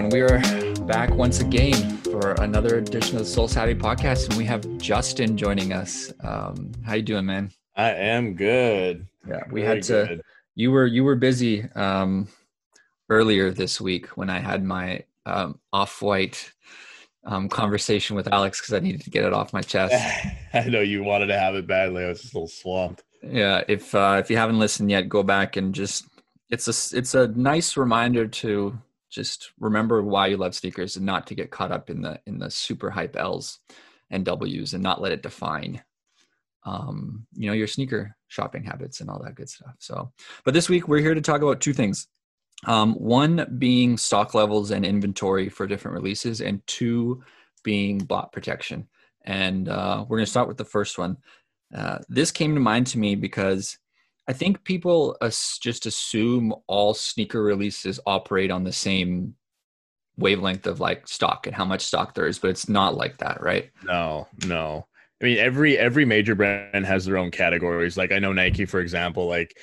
everyone. We are back once again for another edition of the Sole Savvy podcast, and we have Justin joining us. Um, how you doing, man? I am good. Yeah, we Very had to. Good. You were you were busy um, earlier this week when I had my um, off-white um, conversation with Alex because I needed to get it off my chest. I know you wanted to have it badly. I was just a little swamped. Yeah, if uh, if you haven't listened yet, go back and just it's a it's a nice reminder to just remember why you love sneakers and not to get caught up in the in the super hype L's and W's and not let it define um, you know your sneaker shopping habits and all that good stuff. So, but this week we're here to talk about two things. Um, one being stock levels and inventory for different releases, and two being bot protection. And uh, we're going to start with the first one. Uh, this came to mind to me because I think people just assume all sneaker releases operate on the same wavelength of like stock and how much stock there is, but it's not like that, right? No, no. I mean, every every major brand has their own categories. Like I know Nike, for example, like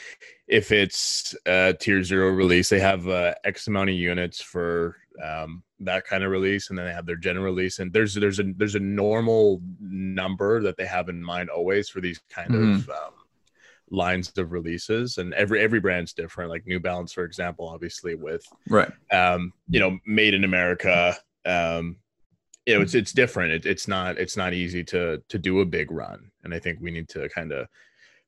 if it's a tier zero release, they have uh, X amount of units for um, that kind of release, and then they have their general release. And there's there's a there's a normal number that they have in mind always for these kind mm-hmm. of um, lines of releases and every every brand's different like new balance for example obviously with right. um you know made in america um you know it's it's different. It, it's not it's not easy to to do a big run and i think we need to kind of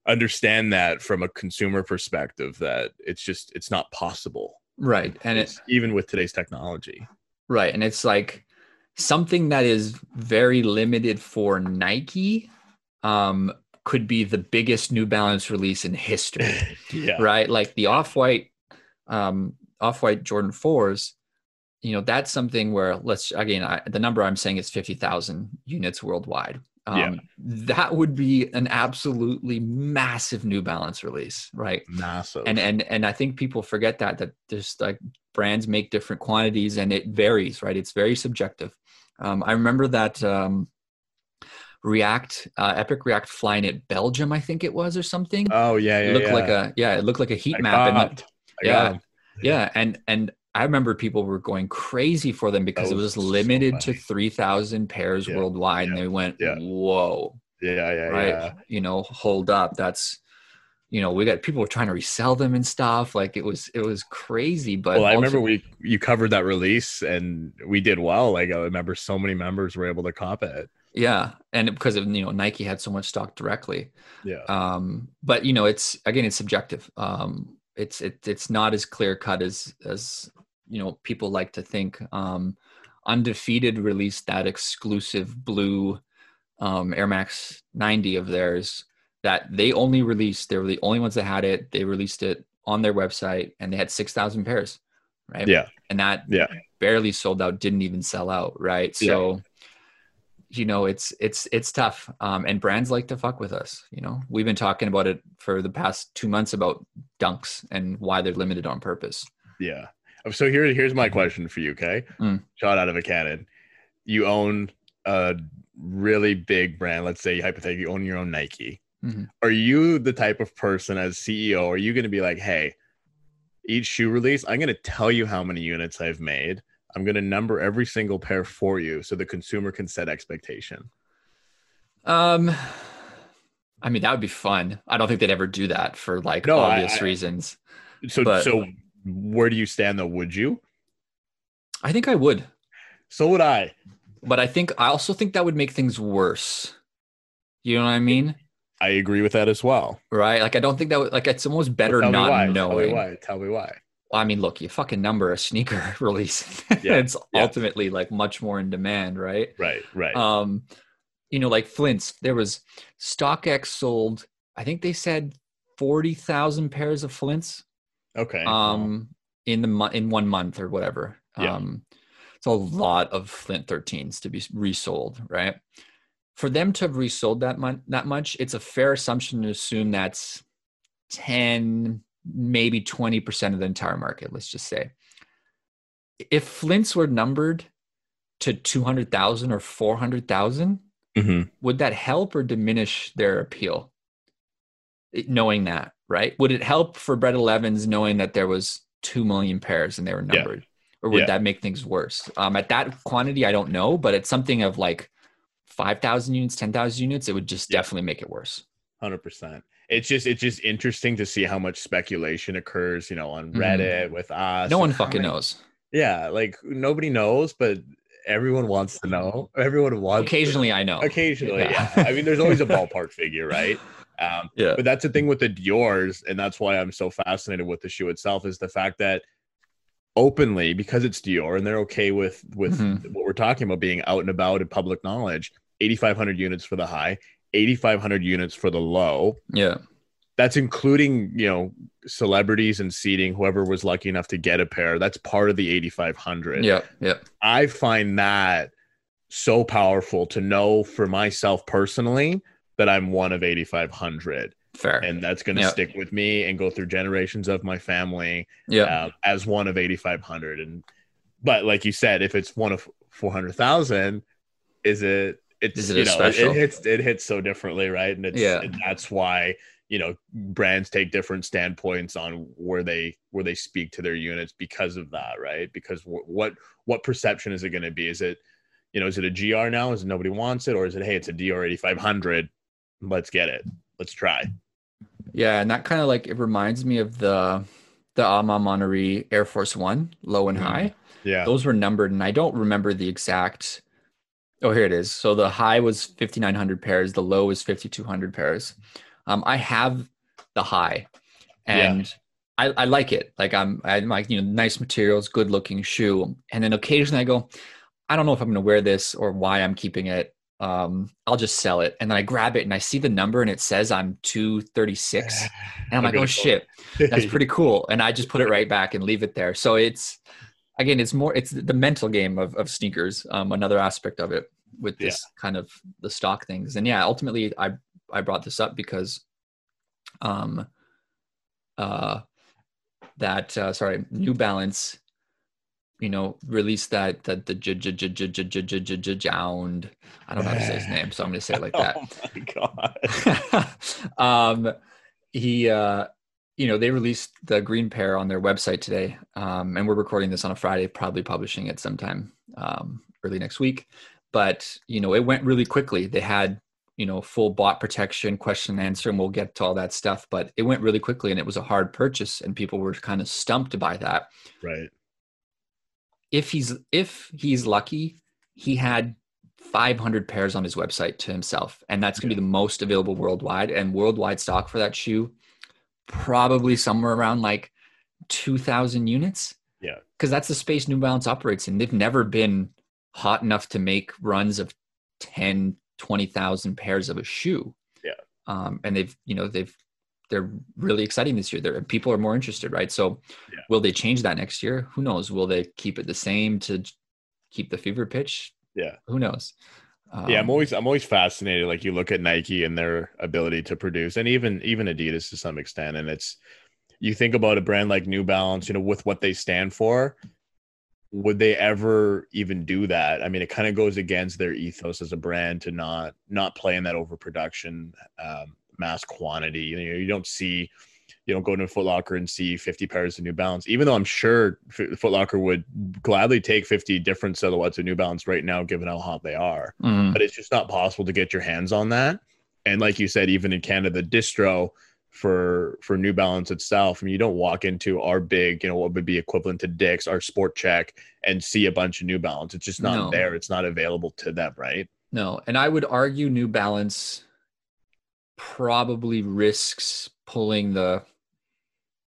understand that from a consumer perspective that it's just it's not possible. Right and it's even with today's technology. Right and it's like something that is very limited for nike um could be the biggest New Balance release in history. yeah. Right? Like the off-white um off-white Jordan 4s, you know, that's something where let's again, I, the number I'm saying is 50,000 units worldwide. Um, yeah. that would be an absolutely massive New Balance release, right? Massive. And and and I think people forget that that there's like brands make different quantities and it varies, right? It's very subjective. Um, I remember that um, React, uh, Epic React Flyknit Belgium, I think it was, or something. Oh yeah, yeah. It looked yeah. like a yeah, it looked like a heat I map. And yeah, yeah, and and I remember people were going crazy for them because was it was limited so to three thousand pairs yeah. worldwide, yeah. and they went, "Whoa!" Yeah, yeah, right? yeah. You know, hold up, that's you know we got people were trying to resell them and stuff like it was it was crazy but well i remember we you covered that release and we did well like i remember so many members were able to cop it yeah, and because of you know Nike had so much stock directly. Yeah. Um, but you know, it's again, it's subjective. Um, it's it, it's not as clear cut as as you know people like to think. Um, Undefeated released that exclusive blue um, Air Max 90 of theirs that they only released. They were the only ones that had it. They released it on their website, and they had six thousand pairs. Right. Yeah. And that yeah barely sold out. Didn't even sell out. Right. So. Yeah you know it's it's it's tough um, and brands like to fuck with us you know? We've been talking about it for the past two months about dunks and why they're limited on purpose. Yeah. So here here's my question for you okay? Mm. shot out of a cannon. You own a really big brand let's say you hypothetically you own your own nike. Mm-hmm. are you the type of person as ceo are you going to be like hey each shoe release i'm going to tell you how many units i've made I'm going to number every single pair for you so the consumer can set expectation. Um, I mean, that would be fun. I don't think they'd ever do that for like no, obvious I, I, reasons. So, but, so where do you stand though? Would you? I think I would. So would I. But I think I also think that would make things worse. You know what I mean? I agree with that as well. Right? Like I don't think that would like it's almost better well, not knowing. Tell me why. Tell me why. I mean, look, you fucking number a sneaker release. Yeah, it's yeah. ultimately like much more in demand, right? Right, right. Um, you know, like Flints, there was StockX sold, I think they said 40,000 pairs of Flints. Okay. Um, in the month, in one month or whatever. Yeah. Um, it's a lot of Flint 13s to be resold, right? For them to have resold that, mon- that much, it's a fair assumption to assume that's 10, maybe 20% of the entire market, let's just say. If Flints were numbered to 200,000 or 400,000, mm-hmm. would that help or diminish their appeal? Knowing that, right? Would it help for Bred 11s knowing that there was 2 million pairs and they were numbered? Yeah. or would Yeah. that make things worse? Um, at that quantity, I don't know, but it's something of like five thousand units, ten thousand units. It would just Yeah. definitely make it worse. Hundred percent. It's just it's just interesting to see how much speculation occurs, you know, on Mhm. Reddit with us. no one fucking many- knows. Yeah, like nobody knows, but everyone wants to know. Everyone wants. to- Occasionally, I know. occasionally, Yeah. yeah. I mean, there's always a ballpark figure, right? Um, Yeah. but that's the thing with the Dior's, and that's why I'm so fascinated with the shoe itself is the fact that openly, because it's Dior, and they're okay with with Mhm. what we're talking about being out and about in public knowledge. 8,500 units for the high, 8,500 units for the low. Yeah. That's including you know celebrities and seating whoever was lucky enough to get a pair. That's part of the 8,500. Yeah. Yeah. I find that so powerful to know for myself personally that I'm one of 8,500. Fair. And that's going to Yeah. stick with me and go through generations of my family yeah. uh, as one of 8,500. And, but like you said, if it's one of 400,000, is it, it's, Is it you know, special? It, hits, it hits so differently. Right. And it's, Yeah. and that's why, you know, brands take different standpoints on where they, where they speak to their units because of that. Right. Because w- what, what perception is it going to be? Is it, you know, is it a GR now? Is it nobody wants it? Or is it, hey, it's a DR 8500? Let's get it. Let's try. Yeah, and that kind of like it reminds me of the the Ama Monterey Air Force One, low and Mhm. high. Yeah. Those were numbered, and I don't remember the exact. Oh, here it is. So the high was fifty nine hundred pairs. The low was fifty two hundred pairs. Um, I have the high, Yeah. and I, I like it. Like I'm, I'm like you know, nice materials, good looking shoe, and then occasionally I go, I don't know if I'm going to wear this or why I'm keeping it. Um, I'll just sell it, and then I grab it and I see the number and it says I'm two thirty six, and I'm like, oh shit that's pretty cool and i just put it right back and leave it there so it's again, it's more it's the mental game of of sneakers. Um, another aspect of it with this yeah. kind of the stock things, and yeah, ultimately, I I brought this up because, um, uh, that uh, sorry, New Balance, you know, released that that the jound. I don't know how to say his name, so I'm going to say it like oh that. Oh my god. Um, he uh you know, they released the green pair on their website today, um, and we're recording this on a Friday, probably publishing it sometime um, early next week. But you know, it went really quickly. They had you know full bot protection, question and answer, and we'll get to all that stuff. But it went really quickly, and it was a hard purchase, and people were kind of stumped by that. Right. If he's if he's lucky, he had 500 pairs on his website to himself and that's going to be the most available worldwide and worldwide stock for that shoe probably somewhere around like 2000 units. Yeah. because that's the space new balance operates in. They've never been hot enough to make runs of 10 20000 pairs of a shoe. Yeah. um, and they've you know they've they're really exciting this year. They're, people are more interested right? So Yeah. will they change that next year? Who knows? Will they keep it the same to keep the fever pitch? Yeah. who knows yeah, I'm Um, always I'm always fascinated. Like you look at Nike and their ability to produce, and even even Adidas to some extent. And it's you think about a brand like New Balance, you know, with what they stand for. Would they ever even do that? I mean, it kind of goes against their ethos as a brand to not not play in that overproduction, um, mass quantity. You know, you don't see, you don't go to a Foot Locker and see 50 pairs of New Balance. Even though I'm sure F- Foot Locker would gladly take 50 different silhouettes of New Balance right now, given how hot they are mhm. but it's just not possible to get your hands on that. And like you said, even in Canada, the distro for for New Balance itself, I mean, you don't walk into our big, you know, what would be equivalent to Dick's, our Sport Chek, and see a bunch of New Balance. It's just not No. there. It's not available to them, right? No, and I would argue New Balance probably risks pulling the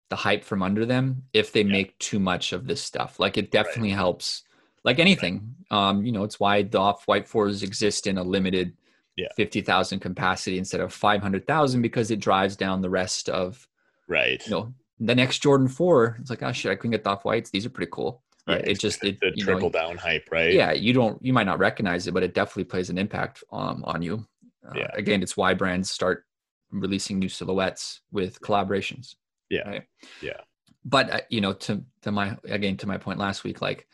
the hype from under them if they Yeah. make too much of this stuff. Like it definitely helps. Like anything, um, you know, it's why the off-white fours exist in a limited Yeah. fifty thousand capacity instead of five hundred thousand because it drives down the rest of Right. you know the next Jordan four. It's like oh shit, I couldn't get the off-whites. These are pretty cool. Right? it it's just it the you know, down hype, right? yeah you don't you might not recognize it but it definitely plays an impact um, on you uh, Yeah. again it's why brands start releasing new silhouettes with collaborations Yeah. right? Yeah. but uh, you know to to my again to my point last week like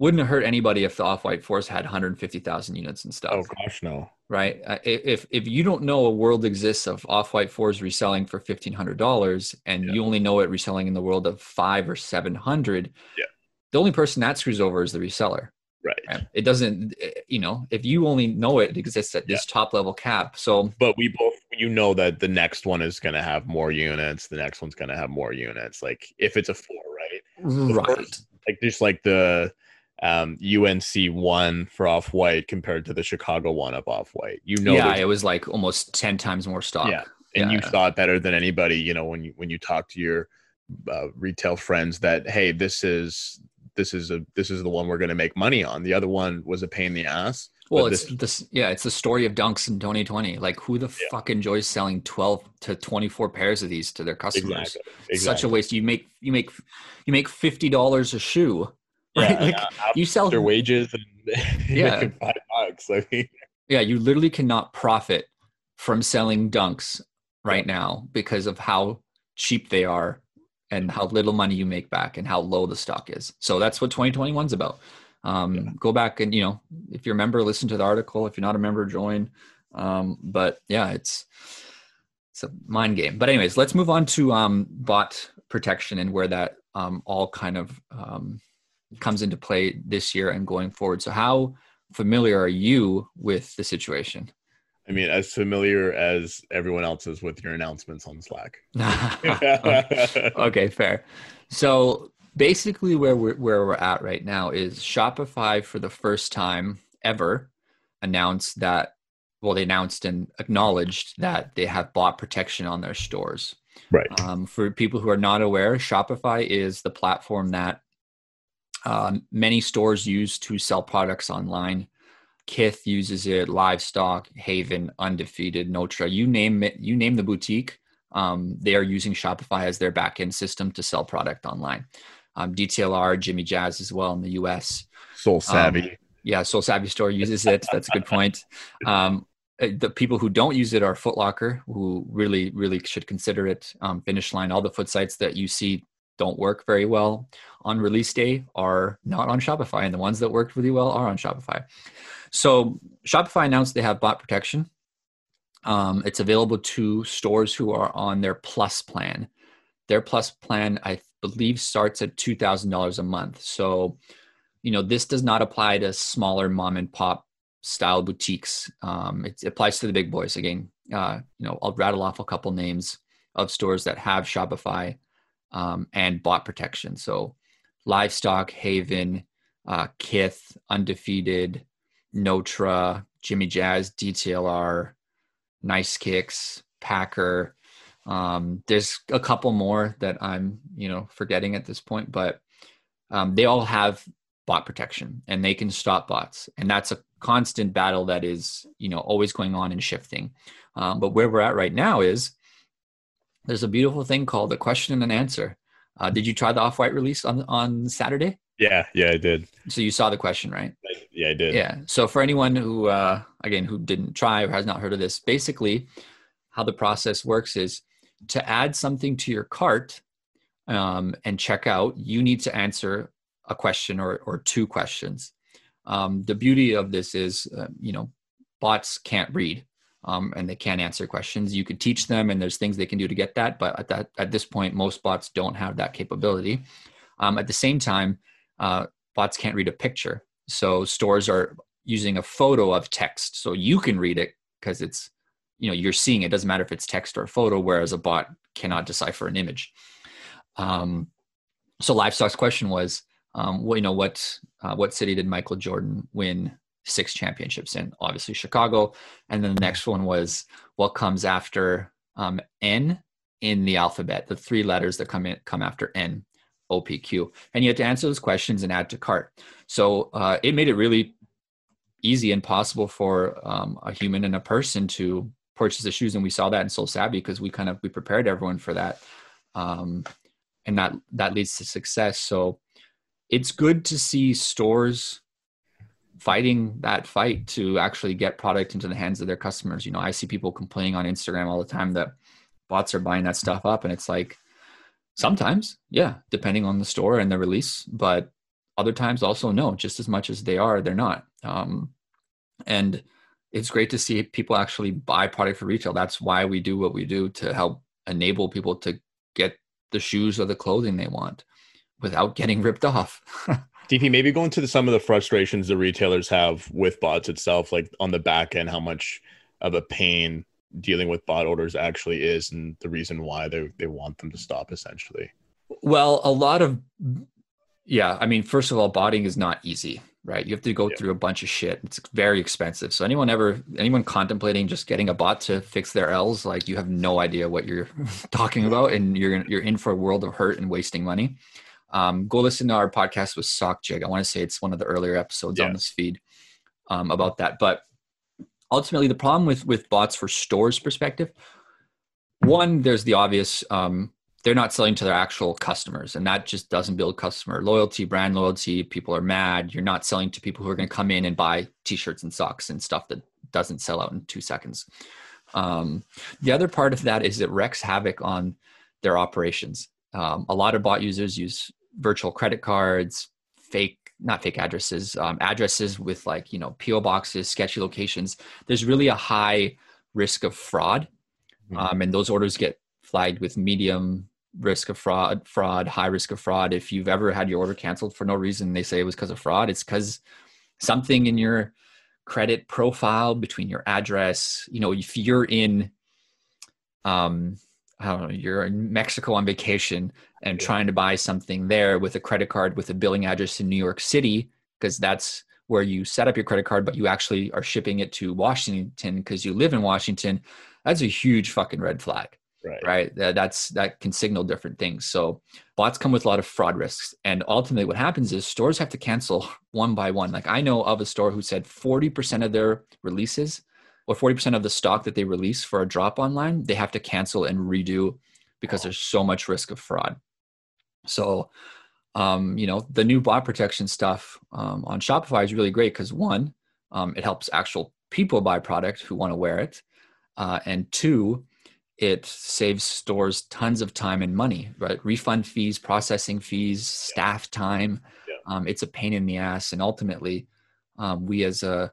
wouldn't have hurt anybody if the off-white force had 150000 units and stuff Oh gosh, no. right Uh, if if you don't know a world exists of off-white fours reselling for $1500 and Yeah. you only know it reselling in the world of five or 700 Yeah. the only person that screws over is the reseller. Right. It doesn't, eh, you know, if you only know it exists at this top level cap. So, But we both, you know, that the next one is going to have more units. The next one's going to have more units. Like if it's a four, right? right. first- Like just like the um, UNC one for off white compared to the Chicago one of off white. You know, yeah, it was like almost 10 times more stock. Yeah. and you Yeah. saw it better than anybody. You know, when you when you talk to your uh, retail friends that hey, this is this is a this is the one we're going to make money on. The other one was a pain in the ass. Well, But it's this, yeah, it's the story of dunks in 2020. Like, who the Yeah. fuck enjoys selling 12 to 24 pairs of these to their customers? Exactly. It's Such a waste. You make you make you make fifty dollars a shoe, right? Yeah, like yeah, you sell after wages and Yeah. five bucks. I mean, yeah, you literally cannot profit from selling dunks right now because of how cheap they are and how little money you make back and how low the stock is. So that's what 2021 is about. Um, Yeah. Go back and you know, if you're a member, listen to the article. If you're not a member, join. Um, but yeah, it's it's a mind game. But anyways, let's move on to um, bot protection and where that um, all kind of um, comes into play this year and going forward. So how familiar are you with the situation? I mean, as familiar as everyone else is with your announcements on Slack. okay, fair. So basically, where we're where we're at right now is Shopify for the first time ever announced that. Well, they announced and acknowledged that they have bot protection on their stores. Right. Um, for people who are not aware, Shopify is the platform that um, many stores use to sell products online. Kith uses it, Livestock, Haven, Undefeated, Notre. You name it. You name the boutique. Um, they are using Shopify as their backend system to sell product online. Um, DTLR, Jimmy Jazz as well in the US. Sole savvy. Yeah, Sole Savvy Store uses it. That's a good point. Um, uh, the people who don't use it are Foot Locker, who really, really should consider it. Um, Finish Line, all the foot sites that you see don't work very well on release day are not on Shopify, and the ones that worked really well are on Shopify. So Shopify announced they have bot protection. Um, it's available to stores who are on their Plus plan. Their Plus plan, I believe, starts at two thousand dollars a month. So you know this does not apply to smaller mom and pop style boutiques. Um, it, applies to the big boys. Again uh, you know i'll rattle off a couple names of stores that have shopify um, and bot protection. So livestock haven uh, kith undefeated notre jimmy jazz dtlr nice kicks packer um, there's a couple more that i'm you know forgetting at this point but um, they all have bot protection and they can stop bots and that's a constant battle that is you know always going on and shifting um, but where we're at right now is there's a beautiful thing called a question and answer uh, did you try the off-white release on on saturday Yeah, yeah, I did. so you saw the question right I- Yeah, I did. yeah. So for anyone who, uh, again, who didn't try or has not heard of this, basically, how the process works is to add something to your cart um, and check out. You need to answer a question or or two questions. Um, the beauty of this is, uh, you know, bots can't read um, and they can't answer questions. You could teach them, and there's things they can do to get that. But at that at this point, most bots don't have that capability. Um, at the same time, uh, bots can't read a picture. So stores are using a photo of text, so you can read it because it's you know you're seeing it. Doesn't matter if it's text or photo, whereas a bot cannot decipher an image. Um, so livestock's question was, um, well, you know what uh, what city did Michael Jordan win six championships in? Obviously Chicago, and then the next one was what comes after um, N in the alphabet, the three letters that come in come after N. OPQ. And you had to answer those questions and add to cart. So uh, it made it really easy and possible for um, a human and a person to purchase the shoes. And we saw that in Sole Savvy because we kind of we prepared everyone for that. Um, and that that leads to success. So it's good to see stores fighting that fight to actually get product into the hands of their customers. You know, I see people complaining on Instagram all the time that bots are buying that stuff up, and it's like sometimes, yeah, depending on the store and the release, but other times also no, just as much as they are, they're not. Um, and it's great to see people actually buy product for retail. That's why we do what we do to help enable people to get the shoes or the clothing they want. without getting ripped off. DP, maybe go into some of the frustrations the retailers have with bots itself, like on the back end, how much of a pain dealing with bot orders actually is, and the reason why they, they want them to stop essentially. Well, a lot of, yeah, I mean, first of all, botting is not easy, right? You have to go yeah. through a bunch of shit. It's very expensive. So anyone ever, anyone contemplating just getting a bot to fix their L's, like you have no idea what you're talking about, and you're you're in for a world of hurt and wasting money. Um, go listen to our podcast with Sock Jig. I want to say it's one of the earlier episodes yeah. on this feed um, about that. But ultimately, the problem with with bots for stores perspective, one, there's the obvious. Um, they're not selling to their actual customers, and that just doesn't build customer loyalty, brand loyalty. People are mad. You're not selling to people who are going to come in and buy t-shirts and socks and stuff that doesn't sell out in two seconds. Um, the other part of that is it wreaks havoc on their operations. Um, a lot of bot users use virtual credit cards, fake not fake addresses, um, addresses with like you know PO boxes, sketchy locations. There's really a high risk of fraud, mm-hmm. um, and those orders get flagged with medium risk of fraud, fraud, high risk of fraud. If you've ever had your order canceled for no reason, they say it was because of fraud. It's because something in your credit profile between your address. You know, if you're in um, I don't know, you're in Mexico on vacation and yeah. trying to buy something there with a credit card with a billing address in New York City, because that's where you set up your credit card, but you actually are shipping it to Washington because you live in Washington, that's a huge fucking red flag. Right. right. That's that can signal different things. So bots come with a lot of fraud risks. And ultimately what happens is stores have to cancel one by one. Like I know of a store who said 40% of their releases or 40% of the stock that they release for a drop online, they have to cancel and redo because there's so much risk of fraud. So, um, you know, the new bot protection stuff um, on Shopify is really great because one, um, it helps actual people buy product who want to wear it. Uh, and two, it saves stores tons of time and money, right? Refund fees, processing fees, staff time. Yeah. Um, it's a pain in the ass. And ultimately, um, we as a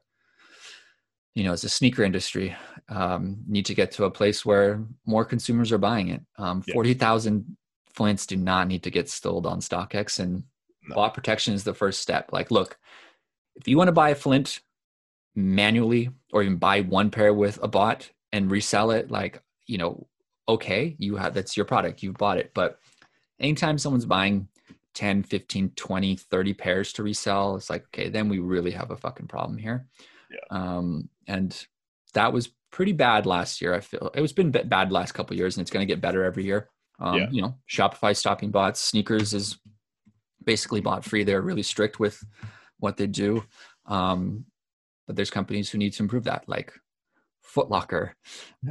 you know, as a sneaker industry, um, need to get to a place where more consumers are buying it. Um, yeah. Forty thousand flints do not need to get sold on StockX, and no. bot protection is the first step. Like, look, if you want to buy a flint manually, or even buy one pair with a bot and resell it, like, you know, okay, you have that's your product, you've bought it. But anytime someone's buying 10, 15, 20, 30 pairs to resell, it's like, okay, then we really have a fucking problem here. Yeah. Um, and that was pretty bad last year. I feel it was been bad last couple years, and it's going to get better every year. Um, yeah. You know, Shopify stopping bots, sneakers is basically bot free. They're really strict with what they do, um, but there's companies who need to improve that, like Footlocker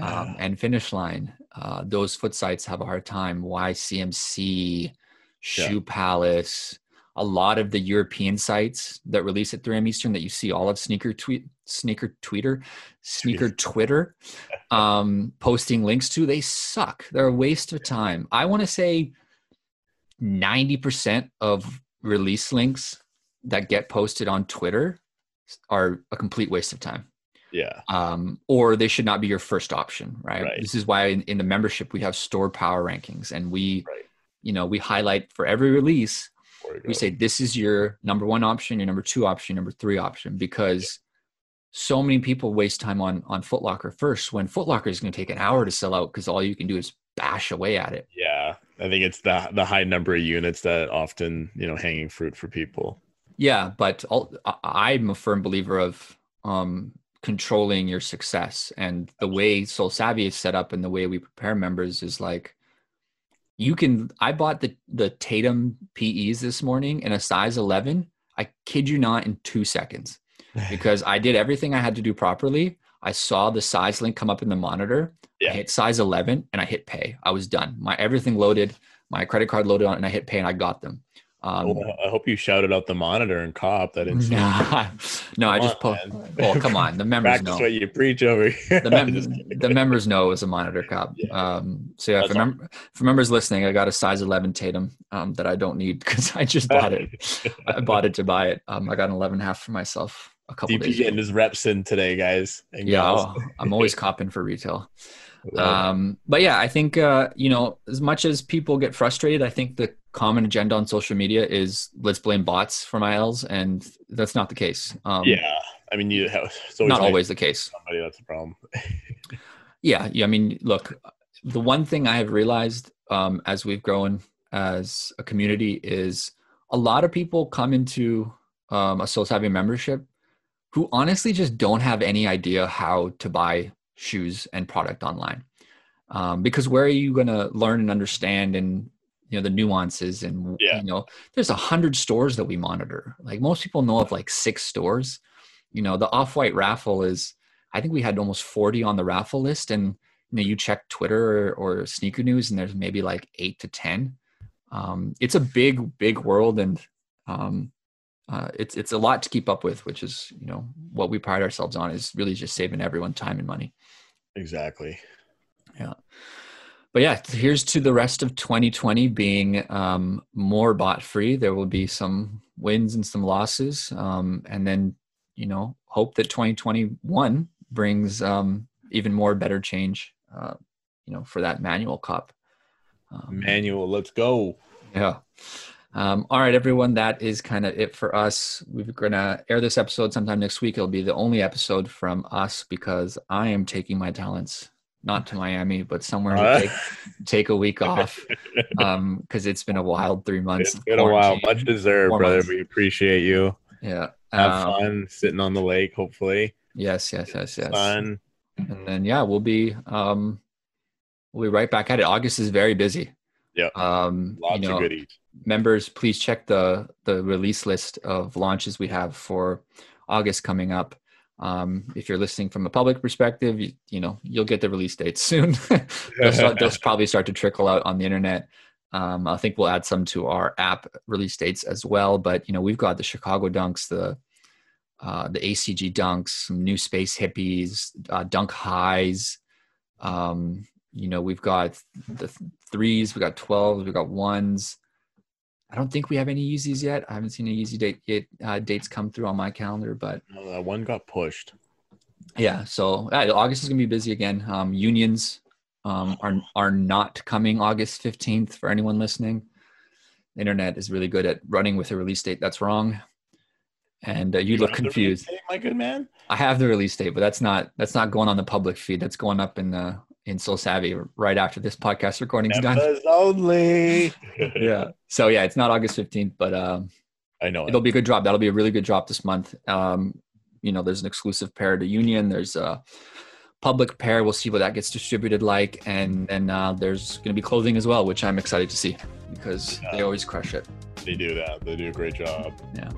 um, and Finish Line. Uh, those foot sites have a hard time. YCMC, Shoe yeah. Palace, a lot of the European sites that release at 3 a.m. Eastern that you see all of sneaker tweet sneaker tweeter sneaker twitter um, posting links to they suck they're a waste of time i want to say 90% of release links that get posted on twitter are a complete waste of time yeah um, or they should not be your first option right, right. this is why in, in, the membership we have store power rankings and we right. you know we highlight for every release we say this is your number one option, your number two option, number three option, because so many people waste time on on Footlocker first when Footlocker is going to take an hour to sell out because all you can do is bash away at it. Yeah, I think it's the the high number of units that often you know hanging fruit for people. Yeah, but I'm a firm believer of um, controlling your success, and the way Sole Savvy is set up and the way we prepare members is like you can i bought the the tatum pes this morning in a size 11 i kid you not in two seconds. Because i did everything i had to do properly. I saw the size link come up in the monitor. Yeah. i hit size 11 and i hit pay. I was done. My everything loaded my credit card loaded on and i hit pay and i got them um, I hope you shouted out the monitor and cop that didn't. Nah, no, I just pulled. Well, come on, the members Practice know what you preach over here. The, mem- the members know it was a monitor cop. Yeah. Um, so yeah, if, mem- if members listening, I got a size 11 Tatum um, that I don't need because I just bought it. I bought it to buy it. Um, I got an 11 and a half for myself a couple DP days. getting his reps in today, guys. and yeah, oh, I'm always copping for retail. Um, but yeah, I think uh, you know, as much as people get frustrated, I think the common agenda on social media is let's blame bots for my L's, and that's not the case. Um, yeah, I mean, you have it's always not nice always the case. Somebody that's the problem. yeah, yeah. I mean, look, the one thing I have realized um, as we've grown as a community is a lot of people come into um, a Sole Savvy membership who honestly just don't have any idea how to buy shoes and product online. Um, because where are you going to learn and understand and you know the nuances and yeah. you know there's a hundred stores that we monitor. Like most people know of like six stores. You know the off-white raffle is i think we had almost 40 on the raffle list and you know you check twitter or, or sneaker news and there's maybe like eight to ten. Um, it's a big big world and um, uh, it's it's a lot to keep up with which is you know what we pride ourselves on is really just saving everyone time and money. Exactly. Yeah but yeah, here's to the rest of 2020 being um, more bot free. There will be some wins and some losses, um, and then you know hope that 2021 brings um, even more better change. Uh, you know, for that manual cup. Um, manual, let's go. Yeah. Um, all right, everyone. That is kind of it for us. We're gonna air this episode sometime next week. It'll be the only episode from us because I am taking my talents not to Miami, but somewhere uh, take, take, a week off because um, it's been a wild three months. It's been a while, much deserved, brother. Months. We appreciate you. Yeah, have um, fun sitting on the lake. Hopefully, yes, yes, yes, yes. Fun, and then yeah, we'll be um, we'll be right back at it. August is very busy. Yeah, um, lots you know, of goodies. Members, please check the the release list of launches we have for August coming up. Um, if you're listening from a public perspective, you, you know you'll get the release dates soon. they'll, start, they'll, probably start to trickle out on the internet. Um, I think we'll add some to our app release dates as well. But you know we've got the Chicago Dunks, the uh, the ACG Dunks, some new Space Hippies, uh, Dunk Highs. Um, you know we've got the threes, we got twelves, we got ones. I don't think we have any Yeezys yet. I haven't seen a Yeezy date yet, uh, dates come through on my calendar, but one got pushed. Yeah, so uh, August is gonna be busy again. Um, unions um, are are not coming August fifteenth for anyone listening. The internet is really good at running with a release date that's wrong, and uh, you, you look confused. Date, my good man. I have the release date, but that's not that's not going on the public feed. That's going up in the in Sole Savvy right after this podcast recording is done. only. yeah. So yeah, it's not August 15th, but um, I know it'll it. be a good drop. That'll be a really good drop this month. Um, you know, there's an exclusive pair to Union. There's a public pair. We'll see what that gets distributed like, and then uh, there's going to be clothing as well, which I'm excited to see because yeah. they always crush it. They do that. They do a great job. Yeah.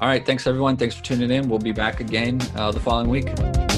All right. Thanks everyone. Thanks for tuning in. We'll be back again uh, the following week.